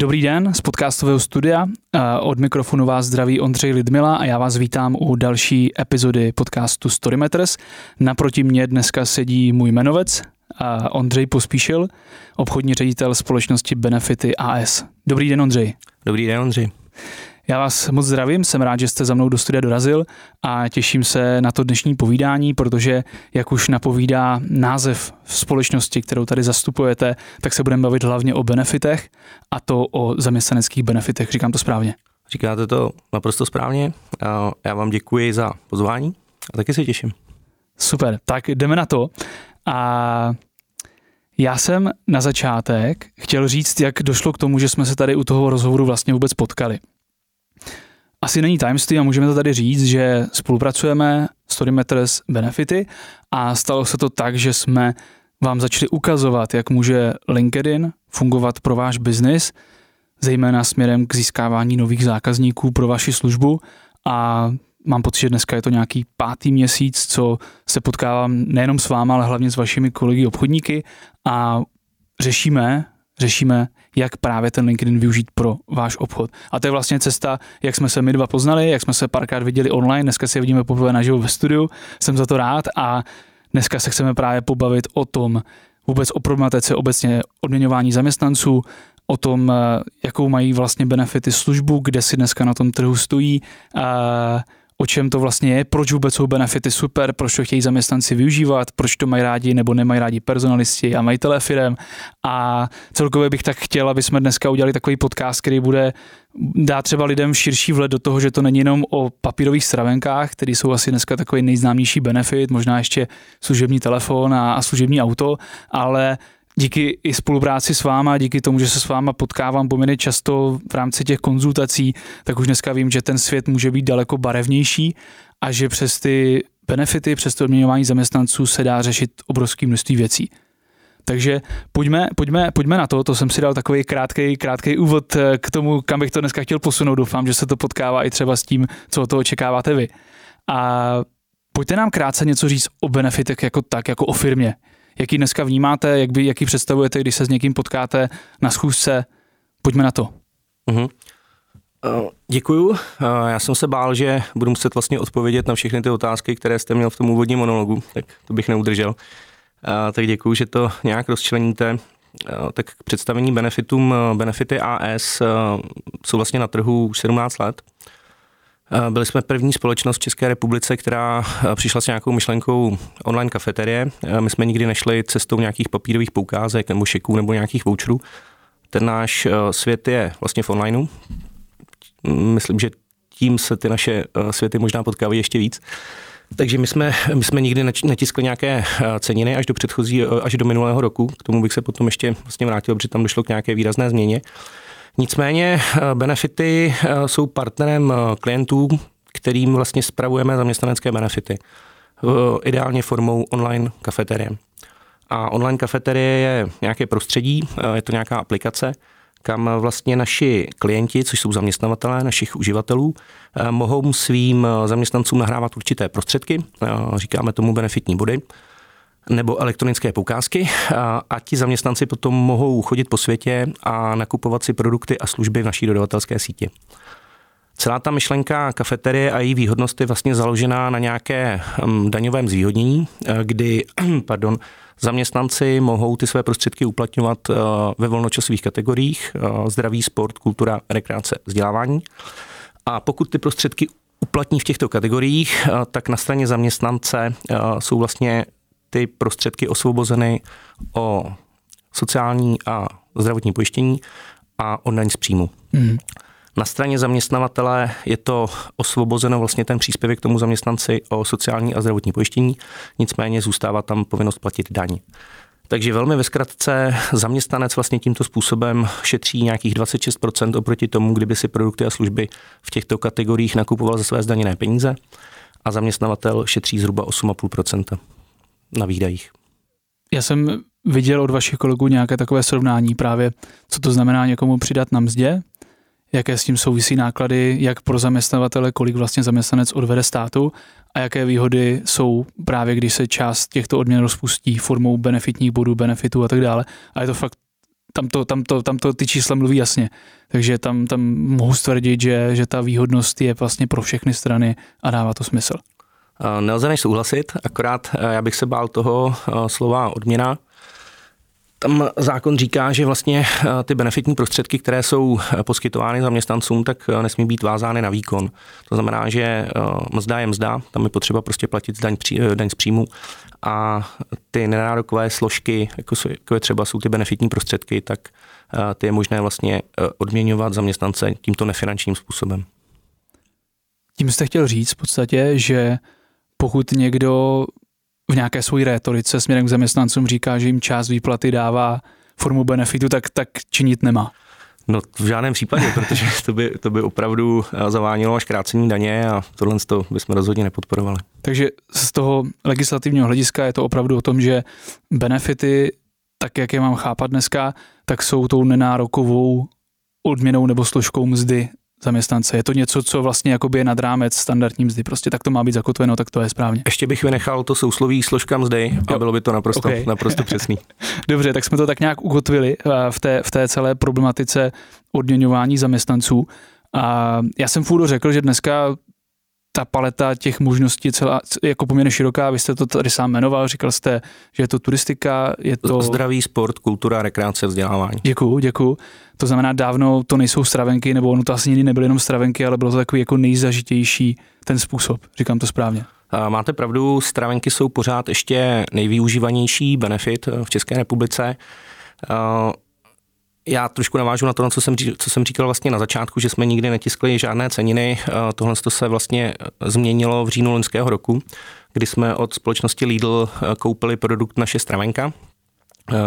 Dobrý den z podcastového studia. Od mikrofonu vás zdraví Ondřej Lidmila a já vás vítám u další epizody podcastu Storymeters. Naproti mě dneska sedí můj jmenovec, Ondřej Pospíšil, obchodní ředitel společnosti Benefity AS. Dobrý den, Ondřej. Dobrý den, Ondřej. Já vás moc zdravím, jsem rád, že jste za mnou do studia dorazil a těším se na to dnešní povídání, protože jak už napovídá název v společnosti, kterou tady zastupujete, tak se budeme bavit hlavně o benefitech a to o zaměstnaneckých benefitech. Říkám to správně? Říkáte to naprosto správně. Já vám děkuji za pozvání a taky se těším. Super, tak jdeme na to. A já jsem na začátek chtěl říct, jak došlo k tomu, že jsme se tady u toho rozhovoru vlastně vůbec potkali. Asi není tajemství a můžeme to tady říct, že spolupracujeme Storymeters Benefity a stalo se to tak, že jsme vám začali ukazovat, jak může LinkedIn fungovat pro váš biznis, zejména směrem k získávání nových zákazníků pro vaši službu. A mám pocit, že dneska je to nějaký pátý měsíc, co se potkávám nejenom s váma, ale hlavně s vašimi kolegy obchodníky a řešíme, řešíme, jak právě ten LinkedIn využít pro váš obchod. A to je vlastně cesta, jak jsme se my dva poznali, jak jsme se párkrát viděli online, dneska si vidíme poprvé naživo ve studiu, jsem za to rád a dneska se chceme právě pobavit o tom, vůbec o problematice obecně odměňování zaměstnanců, o tom, jakou mají vlastně benefity službu, kde si dneska na tom trhu stojí, a o čem to vlastně je, proč vůbec jsou benefity super, proč to chtějí zaměstnanci využívat, proč to mají rádi nebo nemají rádi personalisti a majitelé firem. A celkově bych tak chtěl, aby jsme dneska udělali takový podcast, který bude dát třeba lidem širší vhled do toho, že to není jenom o papírových stravenkách, které jsou asi dneska takový nejznámější benefit, možná ještě služební telefon a, a služební auto, ale díky i spolupráci s váma, díky tomu, že se s váma potkávám poměrně často v rámci těch konzultací, tak už dneska vím, že ten svět může být daleko barevnější a že přes ty benefity, přes to odměňování zaměstnanců se dá řešit obrovské množství věcí. Takže pojďme, pojďme, pojďme na to, to jsem si dal takový krátký, krátký úvod k tomu, kam bych to dneska chtěl posunout. Doufám, že se to potkává i třeba s tím, co o to očekáváte vy. A pojďte nám krátce něco říct o benefitech jako tak, jako o firmě jak ji dneska vnímáte, jak, by, jak ji představujete, když se s někým potkáte na schůzce. Pojďme na to. Uh-huh. Uh, děkuju. Uh, já jsem se bál, že budu muset vlastně odpovědět na všechny ty otázky, které jste měl v tom úvodním monologu, tak to bych neudržel. Uh, tak děkuju, že to nějak rozčleníte. Tak k představení benefitům, benefity AS jsou vlastně na trhu už 17 let. Byli jsme první společnost v České republice, která přišla s nějakou myšlenkou online kafeterie. My jsme nikdy nešli cestou nějakých papírových poukázek nebo šeků nebo nějakých voucherů. Ten náš svět je vlastně v onlineu. Myslím, že tím se ty naše světy možná potkávají ještě víc. Takže my jsme, my jsme nikdy netiskli nějaké ceniny až do předchozí, až do minulého roku. K tomu bych se potom ještě vlastně vrátil, protože tam došlo k nějaké výrazné změně. Nicméně eh, benefity eh, jsou partnerem eh, klientů, kterým vlastně spravujeme zaměstnanecké benefity. Ideálně formou online kafeterie. A online kafeterie je nějaké prostředí, je to nějaká aplikace, kam vlastně naši klienti, což jsou zaměstnavatelé našich uživatelů, mohou svým zaměstnancům nahrávat určité prostředky, říkáme tomu benefitní body, nebo elektronické poukázky a, a ti zaměstnanci potom mohou chodit po světě a nakupovat si produkty a služby v naší dodavatelské síti. Celá ta myšlenka kafeterie a její výhodnost je vlastně založená na nějaké um, daňovém zvýhodnění, eh, kdy pardon, zaměstnanci mohou ty své prostředky uplatňovat uh, ve volnočasových kategoriích uh, zdraví, sport, kultura, rekreace, vzdělávání. A pokud ty prostředky uplatní v těchto kategoriích, tak na straně zaměstnance jsou vlastně ty prostředky osvobozeny o sociální a zdravotní pojištění a o daň z příjmu. Mm. Na straně zaměstnavatele je to osvobozeno vlastně ten příspěvek k tomu zaměstnanci o sociální a zdravotní pojištění, nicméně zůstává tam povinnost platit daň. Takže velmi ve zkratce zaměstnanec vlastně tímto způsobem šetří nějakých 26% oproti tomu, kdyby si produkty a služby v těchto kategoriích nakupoval za své zdaněné peníze a zaměstnavatel šetří zhruba 8,5% na výdajích. Já jsem viděl od vašich kolegů nějaké takové srovnání právě, co to znamená někomu přidat na mzdě, jaké s tím souvisí náklady, jak pro zaměstnavatele, kolik vlastně zaměstnanec odvede státu a jaké výhody jsou právě, když se část těchto odměn rozpustí formou benefitních bodů, benefitů a tak dále. A je to fakt tam to, tam to, tam to ty čísla mluví jasně. Takže tam, tam mohu stvrdit, že, že ta výhodnost je vlastně pro všechny strany a dává to smysl. Nelze než souhlasit, akorát já bych se bál toho slova odměna, tam zákon říká, že vlastně eh, ty benefitní prostředky, které jsou eh, poskytovány zaměstnancům, tak eh, nesmí být vázány na výkon. To znamená, že mzda je mzda, tam je potřeba prostě platit daň, daň z příjmu a ty nenárokové složky, jako, jsou, jako je třeba jsou ty benefitní prostředky, tak ty je možné vlastně odměňovat zaměstnance tímto nefinančním způsobem. Tím jste chtěl říct v podstatě, že pokud někdo v nějaké své rétorice směrem k zaměstnancům říká, že jim část výplaty dává formu benefitu, tak, tak činit nemá. No v žádném případě, protože to by, to by opravdu eh, zavánilo až krácení daně a tohle to bychom rozhodně nepodporovali. Takže z toho legislativního hlediska je to opravdu o tom, že benefity, tak jak je mám chápat dneska, tak jsou tou nenárokovou odměnou nebo složkou mzdy zaměstnance. Je to něco, co vlastně jakoby je nad rámec standardní mzdy. Prostě tak to má být zakotveno, tak to je správně. Ještě bych vynechal to sousloví složka mzdy a jo. bylo by to naprosto, okay. naprosto přesný. Dobře, tak jsme to tak nějak ukotvili eh, v té, v té celé problematice odměňování zaměstnanců. A já jsem Fudo řekl, že dneska ta paleta těch možností je celá jako poměrně široká. Vy jste to tady sám jmenoval, říkal jste, že je to turistika, je to... Zdravý sport, kultura, rekreace, vzdělávání. Děkuju, děkuju. To znamená, dávno to nejsou stravenky, nebo ono to asi nikdy nebyly jenom stravenky, ale bylo to takový jako nejzažitější ten způsob. Říkám to správně. Máte pravdu, stravenky jsou pořád ještě nejvyužívanější benefit v České republice já trošku navážu na to, co jsem, co jsem říkal vlastně na začátku, že jsme nikdy netiskli žádné ceniny. Eh, tohle to se vlastně eh, změnilo v říjnu loňského roku, kdy jsme od společnosti Lidl eh, koupili produkt naše stravenka.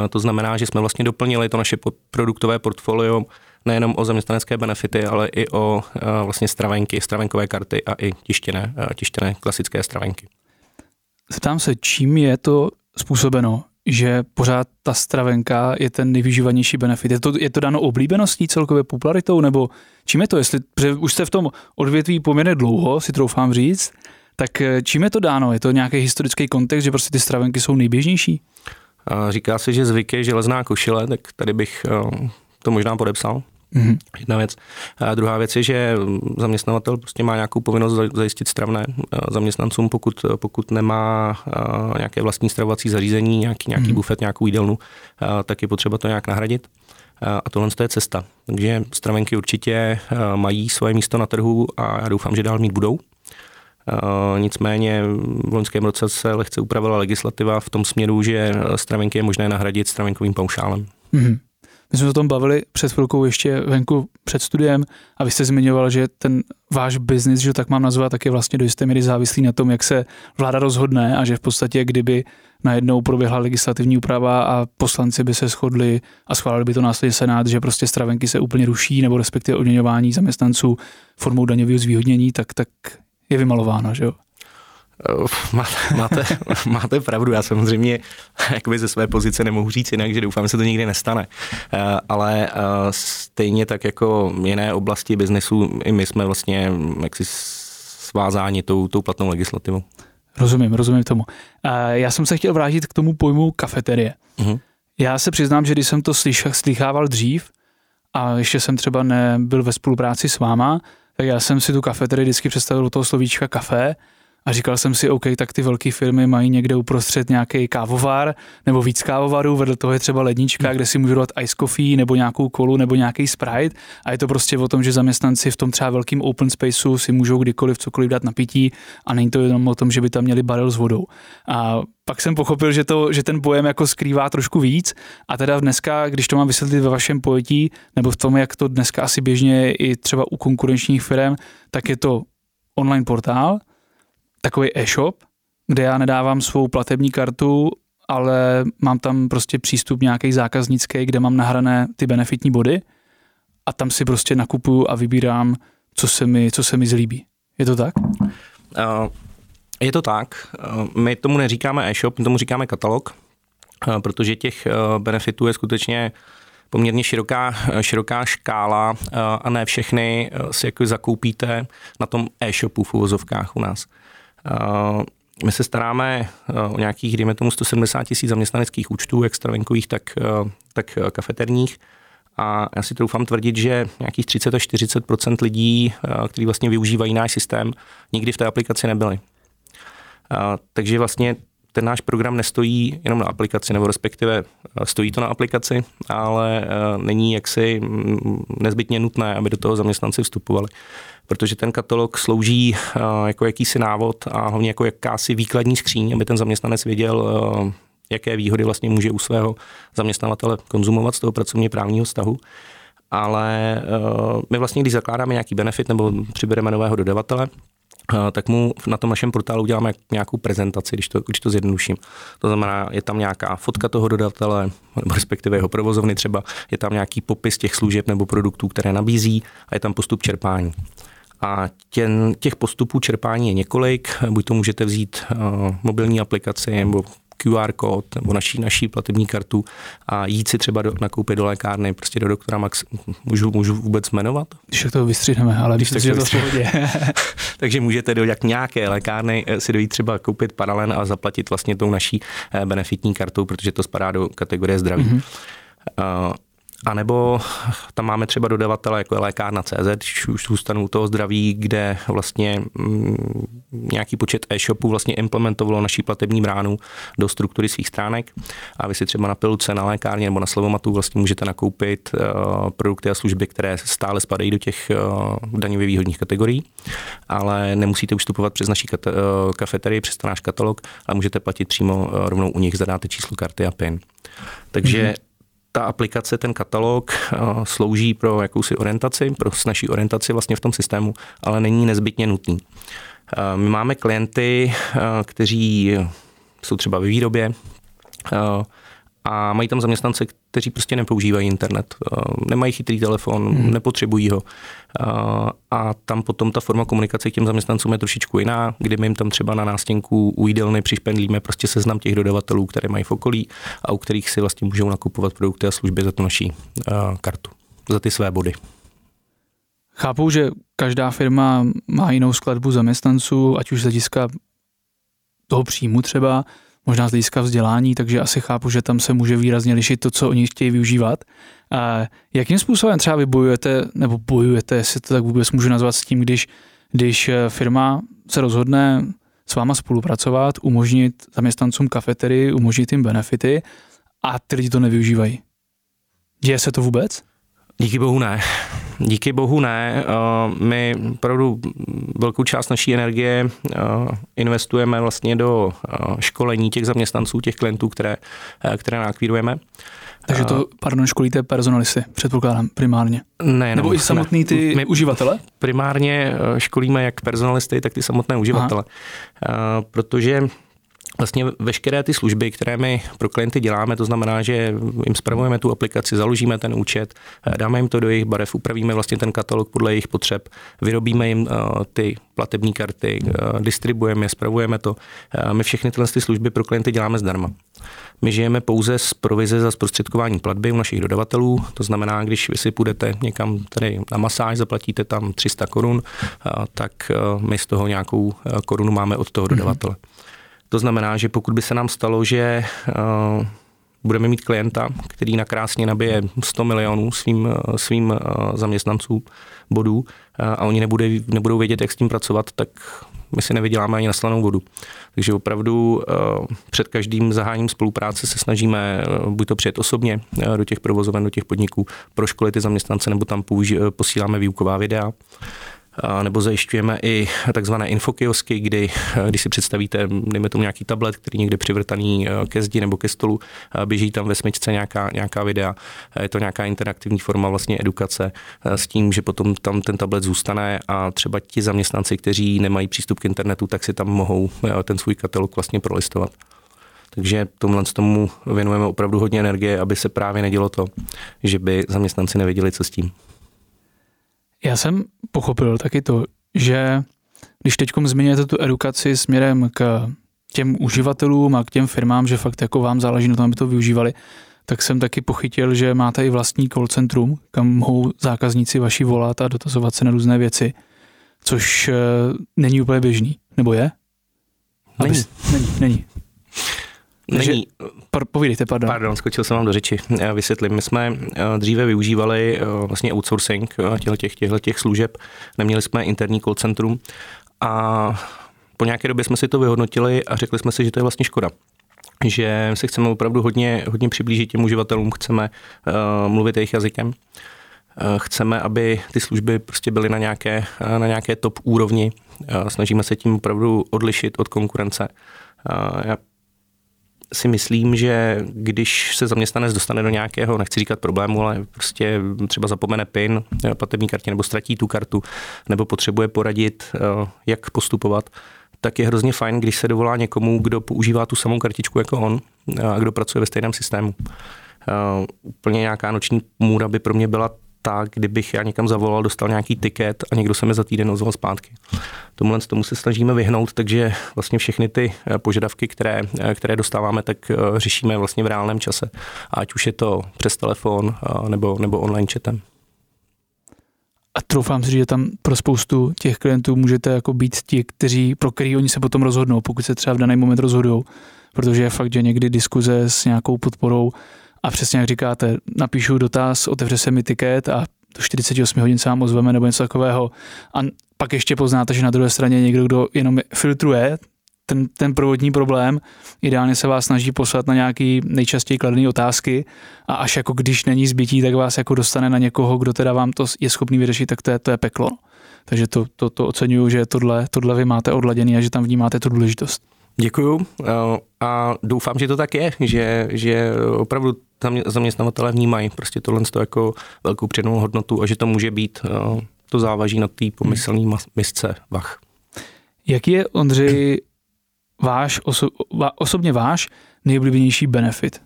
To znamená, že jsme vlastně doplnili to naše produktové portfolio nejenom o zaměstnanecké benefity, ale i o vlastně stravenky, stravenkové karty a i tištěné, tištěné klasické stravenky. Zeptám se, čím je to způsobeno, že pořád ta stravenka je ten nejvyžívanější benefit. Je to, je to dáno oblíbeností, celkově popularitou, nebo čím je to? Jestli, už jste v tom odvětví poměrně dlouho, si troufám říct, tak eh, čím je to dáno? Je to nějaký historický kontext, že prostě ty stravenky jsou nejběžnější? Říká se, že zvyk je železná košile, tak tady bych eh, to možná podepsal. Mm-hmm. Jedna věc. A druhá věc je, že zaměstnavatel prostě má nějakou povinnost zajistit stravné zaměstnancům, pokud, pokud nemá nějaké vlastní stravovací zařízení, nějaký, nějaký mm-hmm. bufet, nějakou jídelnu, tak je potřeba to nějak nahradit. A tohle je cesta. Takže stravenky určitě mají svoje místo na trhu a já doufám, že dál mít budou. Nicméně v loňském roce se lehce upravila legislativa v tom směru, že stravenky je možné nahradit stravenkovým paušálem. Mm-hmm. My jsme se o tom bavili před chvilkou ještě venku před studiem a vy jste zmiňoval, že ten váš biznis, že tak mám nazvat, tak je vlastně do jisté míry závislý na tom, jak se vláda rozhodne a že v podstatě, kdyby najednou proběhla legislativní úprava a poslanci by se shodli a schválili by to následně Senát, že prostě stravenky se úplně ruší nebo respektive odměňování zaměstnanců formou daňového zvýhodnění, tak, tak je vymalováno, že jo? Máte, máte, máte pravdu, já samozřejmě jakoby ze své pozice nemohu říct jinak, že doufám, že se to nikdy nestane. Eh, ale eh, stejně tak jako jiné oblasti biznesu, i my jsme vlastně jaksi svázáni tou, tou platnou legislativou. Rozumím, rozumím tomu. Eh, já jsem se chtěl vrátit k tomu pojmu kafeterie. Uh-huh. Já se přiznám, že když jsem to slychával dřív a ještě jsem třeba nebyl ve spolupráci s váma, tak já jsem si tu kafeterii vždycky představil do toho slovíčka kafe a říkal jsem si, OK, tak ty velké firmy mají někde uprostřed nějaký kávovar nebo víc kávovarů, vedle toho je třeba lednička, hmm. kde si můžu dát ice coffee nebo nějakou kolu nebo nějaký Sprite a je to prostě o tom, že zaměstnanci v tom třeba velkým open spaceu si můžou kdykoliv cokoliv dát na pití a není to jenom o tom, že by tam měli barel s vodou. A pak jsem pochopil, že, to, že ten pojem jako skrývá trošku víc a teda dneska, když to mám vysvětlit ve vašem pojetí, nebo v tom, jak to dneska asi běžně je i třeba u konkurenčních firm, tak je to online portál, takový e-shop, kde já nedávám svou platební kartu, ale mám tam prostě přístup nějaký zákaznický, kde mám nahrané ty benefitní body a tam si prostě nakupuju a vybírám, co se mi, co se mi zlíbí. Je to tak? Uh, je to tak. Uh, my tomu neříkáme e-shop, my tomu říkáme katalog, uh, protože těch benefitů je skutečně poměrně široká, široká škála a ne všechny si jako zakoupíte na tom e-shopu v uvozovkách u nás. My se staráme o nějakých, dejme tomu, 170 tisíc zaměstnaneckých účtů, jak stravenkových, tak, tak kafeterních. A já si troufám tvrdit, že nějakých 30 až 40% lidí, kteří vlastně využívají náš systém, nikdy v té aplikaci nebyli. Takže vlastně ten náš program nestojí jenom na aplikaci, nebo respektive eh, stojí to na aplikaci, ale eh, není jaksi mm, nezbytně nutné, aby do toho zaměstnanci vstupovali. Protože ten katalog slouží eh, jako jakýsi návod a hlavně jako jakási výkladní skříň, aby ten zaměstnanec věděl, jaké výhody vlastně může u svého zaměstnavatele konzumovat z toho pracovně právního vztahu ale my vlastně, když zakládáme nějaký benefit nebo přibereme nového dodavatele, tak mu na tom našem portálu uděláme nějakou prezentaci, když to, když to zjednoduším. To znamená, je tam nějaká fotka toho dodavatele, nebo respektive jeho provozovny třeba, je tam nějaký popis těch služeb nebo produktů, které nabízí a je tam postup čerpání. A těch postupů čerpání je několik, buď to můžete vzít mobilní aplikaci nebo QR kód nebo naší, naší platební kartu a jít si třeba do, nakoupit do lékárny, prostě do doktora Max. Můžu, můžu vůbec jmenovat? Když to vystřihneme, ale když tak to Takže můžete do nějaké lékárny eh, si dojít třeba koupit paralen a zaplatit vlastně tou naší eh, benefitní kartou, protože to spadá do kategorie zdraví. Mm-hmm. A nebo tam máme třeba dodavatele, jako je lékárna CZ, když už zůstanu toho zdraví, kde vlastně mm, nějaký počet e-shopů vlastně implementovalo naší platební bránu do struktury svých stránek. A vy si třeba na pilce, na lékárně nebo na Slevomatu vlastně můžete nakoupit uh, produkty a služby, které stále spadají do těch uh, daňově výhodných kategorií, ale nemusíte už vstupovat přes naší uh, kafeterii, přes náš katalog, ale můžete platit přímo rovnou u nich, zadáte číslo karty a PIN. Takže mm-hmm ta aplikace, ten katalog eh, slouží pro jakousi orientaci, pro naší orientaci vlastně v tom systému, ale není nezbytně nutný. Eh, my máme klienty, eh, kteří jsou třeba ve výrobě, a mají tam zaměstnance, kteří prostě nepoužívají internet, eh, nemají chytrý telefon, hmm. nepotřebují ho. Eh, a tam potom ta forma komunikace k těm zaměstnancům je trošičku jiná, kdy my jim tam třeba na nástěnku u jídelny přišpendlíme prostě seznam těch dodavatelů, které mají v okolí a u kterých si vlastně můžou nakupovat produkty a služby za tu naší eh, kartu, za ty své body. Chápu, že každá firma má jinou skladbu zaměstnanců, ať už z hlediska toho příjmu třeba, možná z hlediska vzdělání, takže asi chápu, že tam se může výrazně lišit to, co oni chtějí využívat. A jakým způsobem třeba vy bojujete, nebo bojujete, jestli to tak vůbec můžu nazvat s tím, když, když eh, firma se rozhodne s váma spolupracovat, umožnit zaměstnancům kafetery, umožnit jim benefity a ty lidi to nevyužívají. Děje se to vůbec? Díky bohu ne. Díky bohu ne. Eh, my opravdu velkou část naší energie eh, investujeme vlastně do eh, školení těch zaměstnanců, těch klientů, které, které nakvírujeme. Takže to, pardon, školíte personalisty, předpokládám, primárně. Ne, Nebo i samotný ty my uživatele? Primárně školíme jak personalisty, tak ty samotné uživatele. Aha. Protože vlastně veškeré ty služby, které my pro klienty děláme, to znamená, že jim spravujeme tu aplikaci, založíme ten účet, dáme jim to do jejich barev, upravíme vlastně ten katalog podle jejich potřeb, vyrobíme jim eh, ty platební karty, eh, distribuujeme, spravujeme to. Eh, my všechny tyhle ty služby pro klienty děláme zdarma. My žijeme pouze z provize za zprostředkování platby u našich dodavatelů, to znamená, když vy si půjdete někam tady na masáž, zaplatíte tam 300 korun, tak my z toho nějakou korunu máme od toho dodavatele. Mm-hmm. To znamená, že pokud by se nám stalo, že uh, budeme mít klienta, který nakrásně nabije 100 milionů svým, uh, svým uh, zaměstnancům bodů a oni nebude, nebudou vědět, jak s tím pracovat, tak my si nevyděláme ani na slanou vodu. Takže opravdu před každým zahájením spolupráce se snažíme buď to přijet osobně do těch provozoven, do těch podniků, proškolit ty zaměstnance, nebo tam použi- posíláme výuková videa nebo zajišťujeme i takzvané infokiosky, kdy, když si představíte, dejme tomu nějaký tablet, který někde přivrtaný eh, ke zdi nebo ke stolu, běží tam ve smyčce nějaká, nějaká videa, je to nějaká interaktivní forma vlastně edukace eh, s tím, že potom tam ten tablet zůstane a třeba ti zaměstnanci, kteří nemají přístup k internetu, tak si tam mohou eh, ten svůj katalog vlastně prolistovat. Takže tomhle tomu věnujeme opravdu hodně energie, aby se právě nedělo to, že by zaměstnanci nevěděli, co s tím. Já jsem pochopil taky to, že když teď zmiňujete tu edukaci směrem k těm uživatelům a k těm firmám, že fakt jako vám záleží na tom, aby to využívali, tak jsem taky pochytil, že máte i vlastní call centrum, kam mohou zákazníci vaši volat a dotazovat se na různé věci, což eh, není úplně běžný, nebo je? Není. Není, není. Není. Par, povídejte, pardon. Pardon, skočil jsem vám do řeči. Já vysvětlím. My jsme eh, dříve využívali eh, vlastně outsourcing těchto těch, těchto těch služeb. Neměli jsme interní call centrum a po nějaké době jsme si to vyhodnotili a řekli jsme si, že to je vlastně škoda že se chceme opravdu hodně, hodně přiblížit těm uživatelům, chceme uh, mluvit jejich jazykem, uh, chceme, aby ty služby prostě byly na nějaké, uh, na nějaké top úrovni, uh, snažíme se tím opravdu odlišit od konkurence. Uh, já si myslím, že když se zaměstnanec dostane do nějakého, nechci říkat problému, ale prostě třeba zapomene PIN, platební kartě nebo ztratí tu kartu, nebo potřebuje poradit, jak postupovat, tak je hrozně fajn, když se dovolá někomu, kdo používá tu samou kartičku jako on a kdo pracuje ve stejném systému. Uh, úplně nějaká noční můra by pro mě byla ta, kdybych já někam zavolal, dostal nějaký tiket a někdo se mi za týden ozval zpátky. Tomuhle tomu se snažíme vyhnout, takže vlastně všechny ty eh, požadavky, které, eh, které dostáváme, tak řešíme vlastně v reálném čase. Ať už je to přes telefon nebo, nebo online chatem. A troufám si, že tam pro spoustu těch klientů můžete jako být ti, kteří, pro který oni se potom rozhodnou, pokud se třeba v daný moment rozhodují. Protože je fakt, že někdy diskuze s nějakou podporou a přesně jak říkáte, napíšu dotaz, otevře se mi tiket a do 48 hodin se vám ozveme nebo něco takového. A pak ještě poznáte, že na druhé straně někdo, kdo jenom filtruje ten, ten provodní problém. Ideálně se vás snaží poslat na nějaký nejčastěji kladené otázky a až jako když není zbytí, tak vás jako dostane na někoho, kdo teda vám to je schopný vyřešit, tak to je, to je peklo. Takže to, to, to oceňuju, že tohle, tohle vy máte odladěný a že tam vnímáte tu důležitost. Děkuju eh, a doufám, že to tak je, že, že opravdu zaměstnavatele vnímají prostě tohle jako velkou přednou hodnotu a že to může být eh, to závaží na té pomyslné misce vach. Jaký je, Ondřej, váš, oso, osobně váš nejoblíbenější benefit?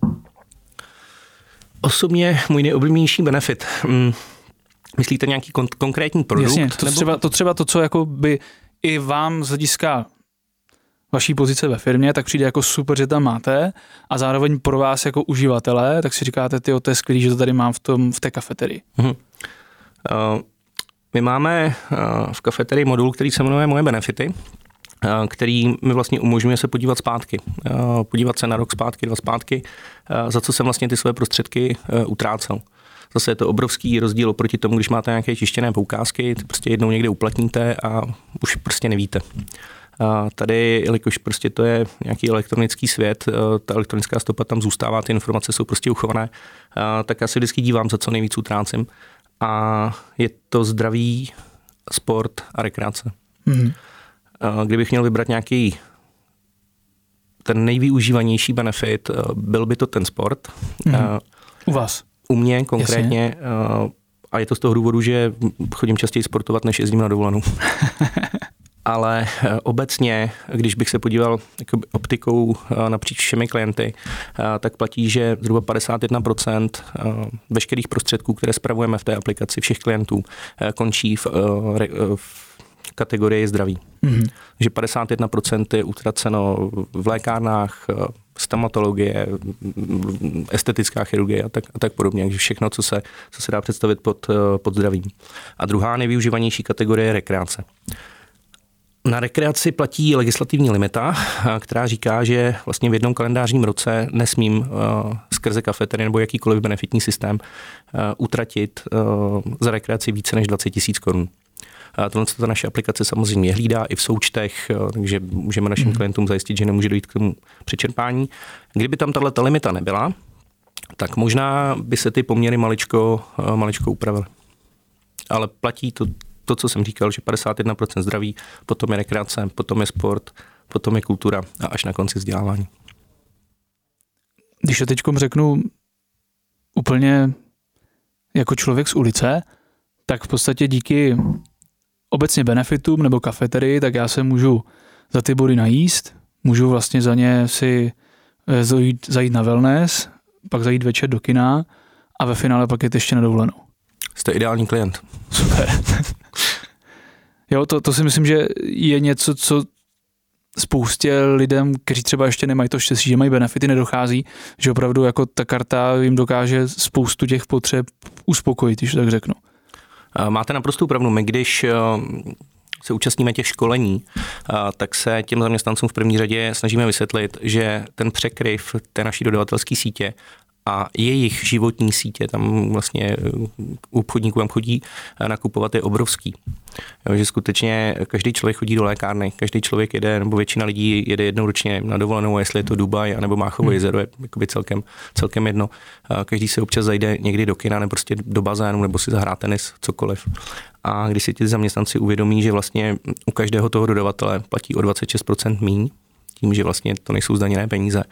Osobně můj nejoblíbenější benefit. Hmm. Myslíte nějaký kon- konkrétní produkt? Jasně, to, nebo? třeba, to třeba to, co jako by i vám z hlediska vaší pozice ve firmě, tak přijde jako super, že tam máte a zároveň pro vás jako uživatele, tak si říkáte, ty to je skvělý, že to tady mám v, tom, v té kafeterii. Uh-huh. Uh, my máme uh, v kafeterii modul, který se jmenuje Moje benefity Eh, který mi vlastně umožňuje se podívat zpátky. Podívat se na rok zpátky, dva zpátky, za co jsem vlastně ty své prostředky utrácel. Zase je to obrovský rozdíl oproti tomu, když máte nějaké čištěné poukázky, prostě jednou někde uplatníte a už prostě nevíte. A tady, jelikož prostě to je nějaký elektronický svět, ta elektronická stopa tam zůstává, ty informace jsou prostě uchované, tak já se vždycky dívám, za co nejvíc utrácím. A je to zdravý sport a rekreace. Mm-hmm kdybych měl vybrat nějaký ten nejvyužívanější benefit, eh, byl by to ten sport. Mm-hmm. U vás? U mě konkrétně. Jasně. Eh, a je to z toho důvodu, že chodím častěji sportovat, než jezdím na dovolenou. Ale eh, obecně, když bych se podíval optikou napříč všemi klienty, tak platí, že zhruba 51% veškerých prostředků, které spravujeme v té aplikaci všech klientů, končí v, v kategorii zdraví. Mm-hmm. Že 51% je utraceno v lékárnách, eh, stomatologie, estetická chirurgie a tak, a tak podobně. Takže všechno, co se, co se dá představit pod, eh, pod zdravím. A druhá nejvyužívanější kategorie je rekreace. Na rekreaci platí legislativní limita, která říká, že vlastně v jednom kalendářním roce nesmím uh, skrze kafetery nebo jakýkoliv benefitní systém uh, utratit uh, za rekreaci více než 20 tisíc korun. Tohle ta naše aplikace samozřejmě hlídá i v součtech, takže můžeme našim mm. klientům zajistit, že nemůže dojít k tomu přečerpání. Kdyby tam tahle limita nebyla, tak možná by se ty poměry maličko, maličko upravily. Ale platí to, to, co jsem říkal, že 51% zdraví, potom je rekreace, potom je sport, potom je kultura a až na konci vzdělávání. Když to teď řeknu úplně jako člověk z ulice, tak v podstatě díky obecně benefitům nebo kafeterii, tak já se můžu za ty body najíst, můžu vlastně za ně si eh, zajít, zajít na wellness, pak zajít večer do kina a ve finále pak je ještě na dovolenou. Jste ideální klient. Super. jo, to, to si myslím, že je něco, co spoustě lidem, kteří třeba ještě nemají to štěstí, že mají benefity, nedochází, že opravdu jako ta karta jim dokáže spoustu těch potřeb uspokojit, když tak řeknu. Máte naprostou pravdu. My když eh, se účastníme těch školení, tak se těm zaměstnancům v první řadě snažíme vysvětlit, že ten překryv té naší dodavatelské sítě a jejich životní sítě, tam vlastně u obchodníků tam chodí nakupovat, je obrovský. Jo, že skutečně každý člověk chodí do lékárny, každý člověk jede, nebo většina lidí jede jednou ročně na dovolenou, jestli je to Dubaj, nebo Máchovo hmm. jezero, je celkem, celkem jedno. Každý se občas zajde někdy do kina, nebo prostě do bazénu, nebo si zahrá tenis, cokoliv. A když si ti zaměstnanci uvědomí, že vlastně u každého toho dodavatele platí o 26% míň, tím, že vlastně to nejsou zdaněné peníze,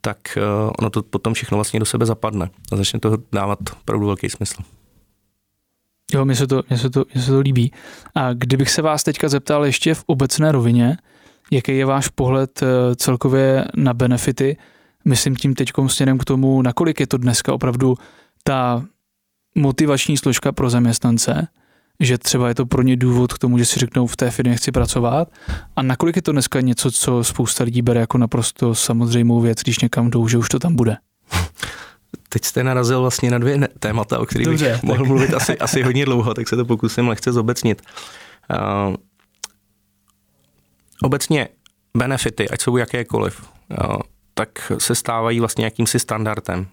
tak eh, ono to potom všechno vlastně do sebe zapadne a začne to dávat opravdu velký smysl. Jo, mně se, to, mně, se to, mně se to líbí. A kdybych se vás teďka zeptal ještě v obecné rovině, jaký je váš pohled eh, celkově na benefity, myslím tím teď směrem k tomu, nakolik je to dneska opravdu ta motivační složka pro zaměstnance, že třeba je to pro ně důvod k tomu, že si řeknou, v té firmě chci pracovat. A nakolik je to dneska něco, co spousta lidí bere jako naprosto samozřejmou věc, když někam jdou, že už to tam bude? Teď jste narazil vlastně na dvě témata, o kterých Dobře, bych tak. mohl mluvit asi, asi hodně dlouho, tak se to pokusím lehce zobecnit. Uh, obecně benefity, ať jsou jakékoliv, uh, tak se stávají vlastně jakýmsi standardem,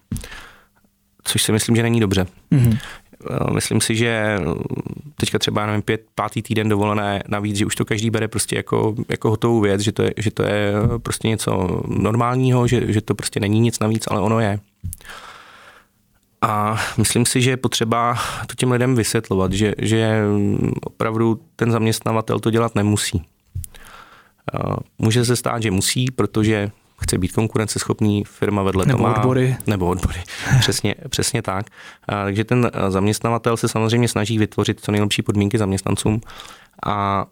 což si myslím, že není dobře. Mm-hmm. Myslím si, že teďka třeba, nevím, pět, pátý týden dovolené navíc, že už to každý bere prostě jako, jako hotovou věc, že to, je, že to je prostě něco normálního, že, že to prostě není nic navíc, ale ono je. A myslím si, že je potřeba to těm lidem vysvětlovat, že, že opravdu ten zaměstnavatel to dělat nemusí. Může se stát, že musí, protože chce být konkurenceschopný, firma vedle nebo to má. odbory. Nebo odbory. přesně, přesně tak. A, takže ten zaměstnavatel se samozřejmě snaží vytvořit co nejlepší podmínky zaměstnancům a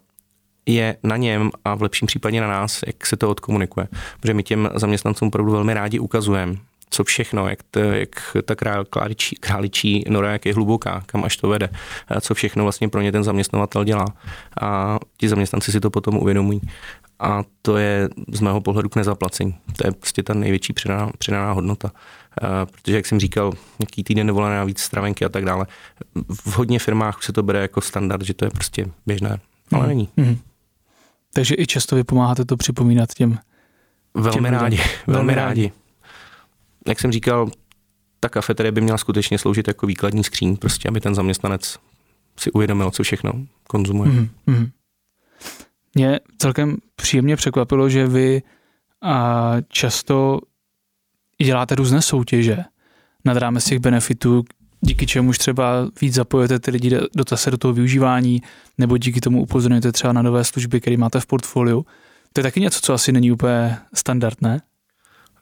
je na něm a v lepším případě na nás, jak se to odkomunikuje. Protože my těm zaměstnancům opravdu velmi rádi ukazujeme, co všechno, jak, to, jak ta králičí, králičí nora, jak je hluboká, kam až to vede, co všechno vlastně pro ně ten zaměstnavatel dělá. A ti zaměstnanci si to potom uvědomují. A to je z mého pohledu k nezaplacení. To je prostě ta největší přidaná, přidaná hodnota. Protože, jak jsem říkal, nějaký týden dovolené víc stravenky a tak dále. V hodně firmách se to bere jako standard, že to je prostě běžné, ale mm. není. Mm. Takže i často vy pomáháte to připomínat těm Velmi těm rádi, velmi rádi jak jsem říkal, ta kafeterie by měla skutečně sloužit jako výkladní skříň, prostě aby ten zaměstnanec si uvědomil, co všechno konzumuje. Mm-hmm. Mě celkem příjemně překvapilo, že vy a často děláte různé soutěže nad rámec těch benefitů, díky čemuž třeba víc zapojete ty lidi do, zase do toho využívání, nebo díky tomu upozorňujete třeba na nové služby, které máte v portfoliu. To je taky něco, co asi není úplně standard, ne?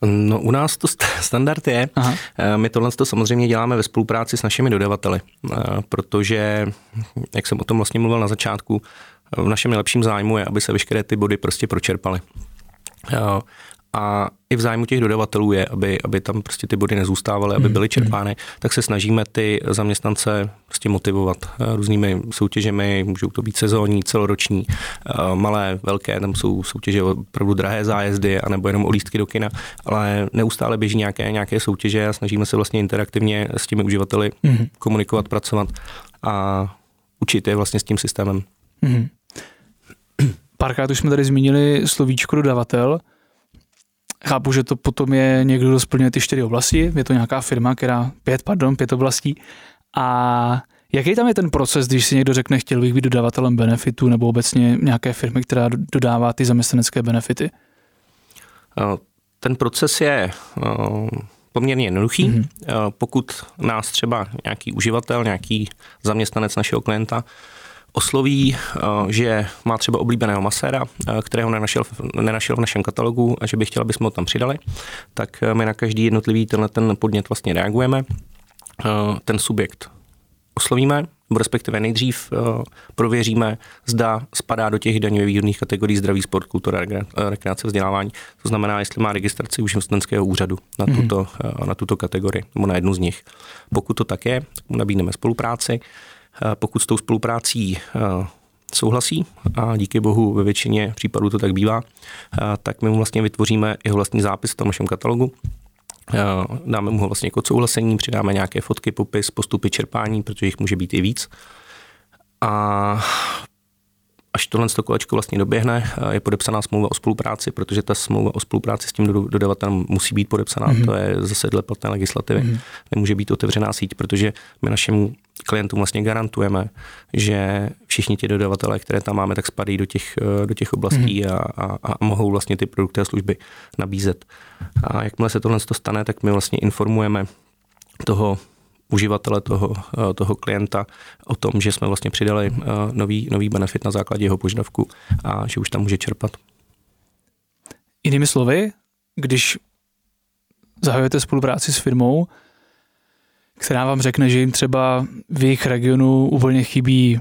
No u nás to standard je. Aha. Eh, my tohle to samozřejmě děláme ve spolupráci s našimi dodavateli, eh, protože, jak jsem o tom vlastně mluvil na začátku, v našem nejlepším zájmu je, aby se veškeré ty body prostě pročerpaly. A i v zájmu těch dodavatelů je, aby, aby tam prostě ty body nezůstávaly, aby byly mhm, čerpány, tak se snažíme ty zaměstnance prostě motivovat eh, různými soutěžemi, můžou to být sezónní, celoroční, eh, malé, velké, tam jsou soutěže opravdu drahé zájezdy, anebo jenom o lístky do kina, ale neustále běží nějaké, nějaké soutěže a snažíme se vlastně interaktivně s těmi uživateli mm. komunikovat, pracovat a učit je vlastně s tím systémem. Mm. Párkrát už jsme tady zmínili slovíčko dodavatel. Chápu, že to potom je někdo, kdo splňuje ty čtyři oblasti, je to nějaká firma, která, pět, pardon, pět oblastí. A jaký tam je ten proces, když si někdo řekne, chtěl bych být dodavatelem benefitu nebo obecně nějaké firmy, která dodává ty zaměstnanecké benefity? Ten proces je poměrně jednoduchý. Mm-hmm. Pokud nás třeba nějaký uživatel, nějaký zaměstnanec našeho klienta osloví, eh, že má třeba oblíbeného maséra, eh, kterého nenašel, nenašel v našem katalogu a že by chtěl, aby jsme ho tam přidali, tak eh, my na každý jednotlivý tenhle ten podnět vlastně reagujeme. Ten subjekt oslovíme, nebo respektive nejdřív prověříme, zda spadá do těch daňově výhodných kategorií zdraví, sport, kultura, rekreace, vzdělávání. To znamená, jestli má registraci už živnostenského úřadu na mhm. tuto, mm-hmm. na tuto kategorii, nebo na jednu z nich. Pokud to tak je, tak mu nabídneme spolupráci. Eh, pokud s tou spoluprácí eh, souhlasí a díky bohu ve většině případů to tak bývá, eh, tak my mu vlastně vytvoříme jeho vlastní zápis v tom našem katalogu. Dáme mu ho vlastně jako souhlasení, přidáme nějaké fotky, popis, postupy čerpání, protože jich může být i víc. A až tohle kolečko vlastně doběhne, je podepsaná smlouva o spolupráci, protože ta smlouva o spolupráci s tím dodavatelem musí být podepsaná, mm-hmm. to je zase dle platné legislativy. Mm-hmm. Nemůže být otevřená síť, protože my našemu klientům vlastně garantujeme, že všichni ti dodavatelé, které tam máme, tak spadají do těch, do těch oblastí mm-hmm. a, a, a mohou vlastně ty produkty a služby nabízet. A jakmile se tohle stane, tak my vlastně informujeme toho uživatele toho, eh, toho klienta o tom, že jsme vlastně přidali eh, nový, nový benefit na základě jeho požadavku a že už tam může čerpat. Jinými slovy, když zahajujete spolupráci s firmou, která vám řekne, že jim třeba v jejich regionu úplně chybí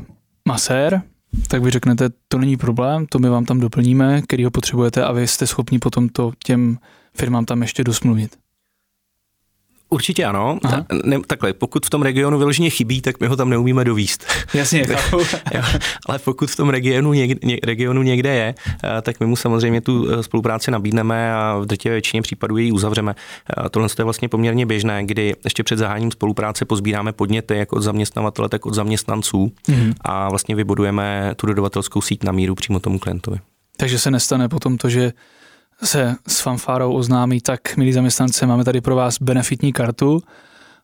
masér, tak vy řeknete, to není problém, to my vám tam doplníme, který ho potřebujete a vy jste schopni potom to těm firmám tam ještě dosmluvit. Určitě ano. Ta, ne, takhle, pokud v tom regionu vyloženě chybí, tak my ho tam neumíme dovíst. Jasně, Ale pokud v tom regionu někde, regionu někde je, eh, tak my mu samozřejmě tu eh, spolupráci nabídneme a v drtivé většině případů ji uzavřeme. Eh, tohle je vlastně poměrně běžné, kdy ještě před zahájením spolupráce pozbíráme podněty jak od zaměstnavatele, tak od zaměstnanců mm-hmm. a vlastně vybudujeme tu dodavatelskou síť na míru přímo tomu klientovi. Takže se nestane potom to, že se s fanfárou oznámí, tak milí zaměstnance, máme tady pro vás benefitní kartu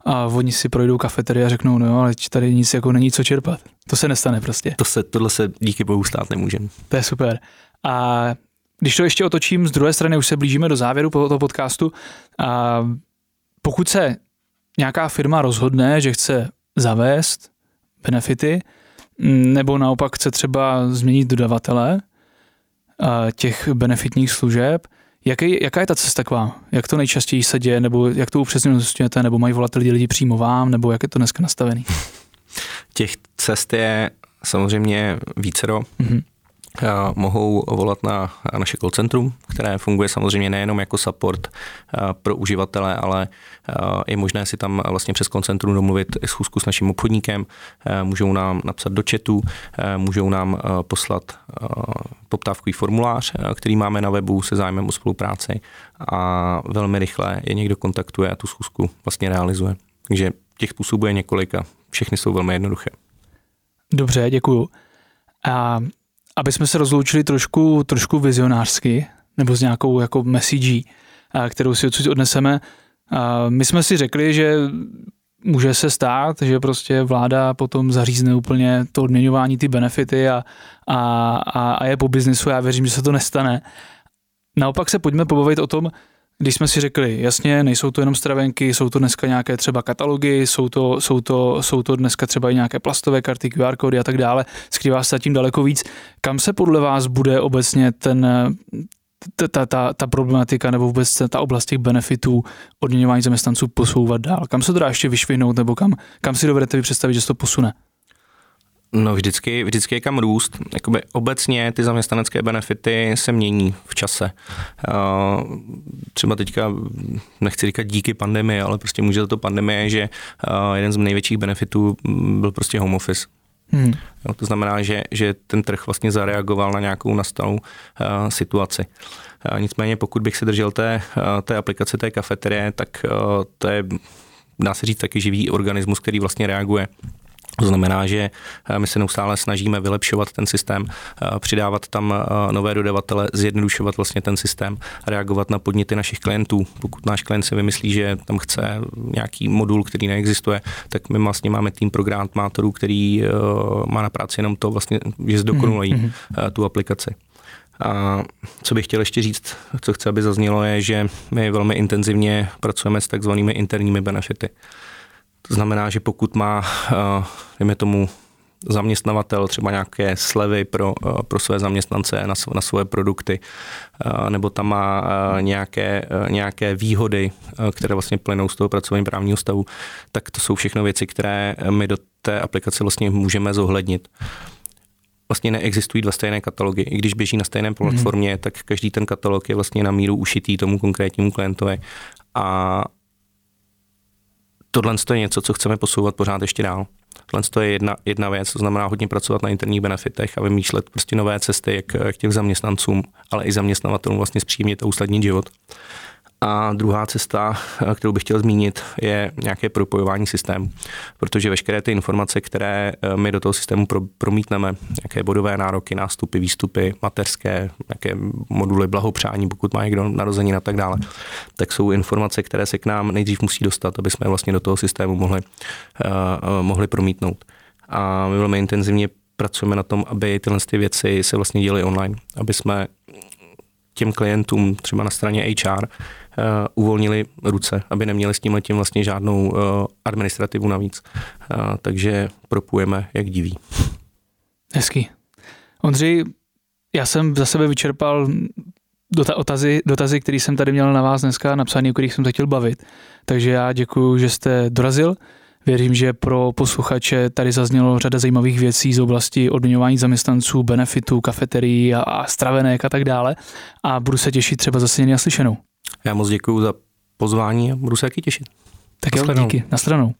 a oni si projdou kafeterii a řeknou, no ale tady nic jako není co čerpat. To se nestane prostě. To se, tohle se díky bohu stát nemůže. To je super. A když to ještě otočím, z druhé strany už se blížíme do závěru toho podcastu. A pokud se nějaká firma rozhodne, že chce zavést benefity, nebo naopak chce třeba změnit dodavatele, těch benefitních služeb. Jaký, jaká je ta cesta k vám? Jak to nejčastěji se děje, nebo jak to upřesňujete, nebo mají volat lidi, lidi přímo vám, nebo jak je to dneska nastavený? Těch cest je samozřejmě vícero. Mm-hmm mohou volat na naše call centrum, které funguje samozřejmě nejenom jako support pro uživatele, ale je možné si tam vlastně přes call centrum domluvit schůzku s naším obchodníkem, můžou nám napsat do chatu, můžou nám poslat poptávkový formulář, který máme na webu se zájmem o spolupráci a velmi rychle je někdo kontaktuje a tu schůzku vlastně realizuje. Takže těch způsobů je několik a všechny jsou velmi jednoduché. Dobře, děkuju. A aby jsme se rozloučili trošku, trošku vizionářsky, nebo s nějakou jako message, kterou si odsud odneseme. My jsme si řekli, že může se stát, že prostě vláda potom zařízne úplně to odměňování, ty benefity a, a, a je po biznisu. Já věřím, že se to nestane. Naopak se pojďme pobavit o tom, když jsme si řekli, jasně, nejsou to jenom stravenky, jsou to dneska nějaké třeba katalogy, jsou to, jsou to, jsou to dneska třeba i nějaké plastové karty, QR kódy a tak dále, skrývá se tím daleko víc. Kam se podle vás bude obecně ten, ta, ta, ta problematika nebo vůbec ta oblast těch benefitů odměňování zaměstnanců posouvat dál? Kam se to dá ještě vyšvihnout nebo kam, kam si dovedete vy představit, že se to posune? No vždycky, vždycky je kam růst. Jakoby obecně ty zaměstnanecké benefity se mění v čase. Třeba teďka, nechci říkat díky pandemii, ale prostě může to pandemie, že jeden z největších benefitů byl prostě home office. Hmm. Jo, to znamená, že, že ten trh vlastně zareagoval na nějakou nastalou uh, situaci. Uh, nicméně pokud bych se držel té, uh, té aplikace té kafeterie, tak uh, to je dá se říct taky živý organismus, který vlastně reaguje to znamená, že eh, my se neustále snažíme vylepšovat ten systém, eh, přidávat tam eh, nové dodavatele, zjednodušovat vlastně ten systém, reagovat na podněty našich klientů. Pokud náš klient si vymyslí, že tam chce nějaký modul, který neexistuje, tak my vlastně máme tým programátorů, který má na práci jenom to vlastně, že zdokonalí mm-hmm. tu aplikaci. A co bych chtěl ještě říct, co chci, aby zaznělo, je, že my velmi intenzivně pracujeme s takzvanými interními benefity. To znamená, že pokud má, eh, dejme tomu, zaměstnavatel třeba nějaké slevy pro, eh, pro své zaměstnance na, na svoje produkty, eh, nebo tam má nějaké, nějaké výhody, které vlastně plynou z toho pracování právního stavu, tak to jsou všechno věci, které my do té aplikace vlastně můžeme zohlednit. Vlastně neexistují dva stejné katalogy. I když běží na stejné platformě, mm. tak každý ten katalog je vlastně na míru ušitý tomu konkrétnímu klientovi. A tohle je něco, co chceme posouvat pořád ještě dál. Tohle je jedna, jedna věc, to znamená hodně pracovat na interních benefitech a vymýšlet prostě nové cesty, jak, jak těm zaměstnancům, ale i zaměstnavatelům vlastně zpříjemnit a uslednit život. A druhá cesta, kterou bych chtěl zmínit, je nějaké propojování systému, protože veškeré ty informace, které my do toho systému promítneme, nějaké bodové nároky, nástupy, výstupy, mateřské, nějaké moduly blahopřání, pokud má někdo narození a tak dále, tak jsou informace, které se k nám nejdřív musí dostat, aby jsme vlastně do toho systému mohli, uh, mohli promítnout. A my velmi intenzivně pracujeme na tom, aby tyhle ty věci se vlastně děly online, aby jsme těm klientům třeba na straně HR eh, uvolnili ruce, aby neměli s tím letím vlastně žádnou uh, administrativu navíc. Uh, takže propujeme jak diví. Hezký. Ondřej, já jsem za sebe vyčerpal dotazy, dotazy, které jsem tady měl na vás dneska napsaný, o kterých jsem se chtěl bavit. Takže já děkuji, že jste dorazil. Věřím, že pro posluchače tady zaznělo řada zajímavých věcí z oblasti odměňování zaměstnanců, benefitů, kafeterií a, a stravenek a tak dále. A budu se těšit třeba zase někdy naslyšenou. Já moc děkuji za pozvání a budu se taky těšit. Tak jo, díky. Na stranou.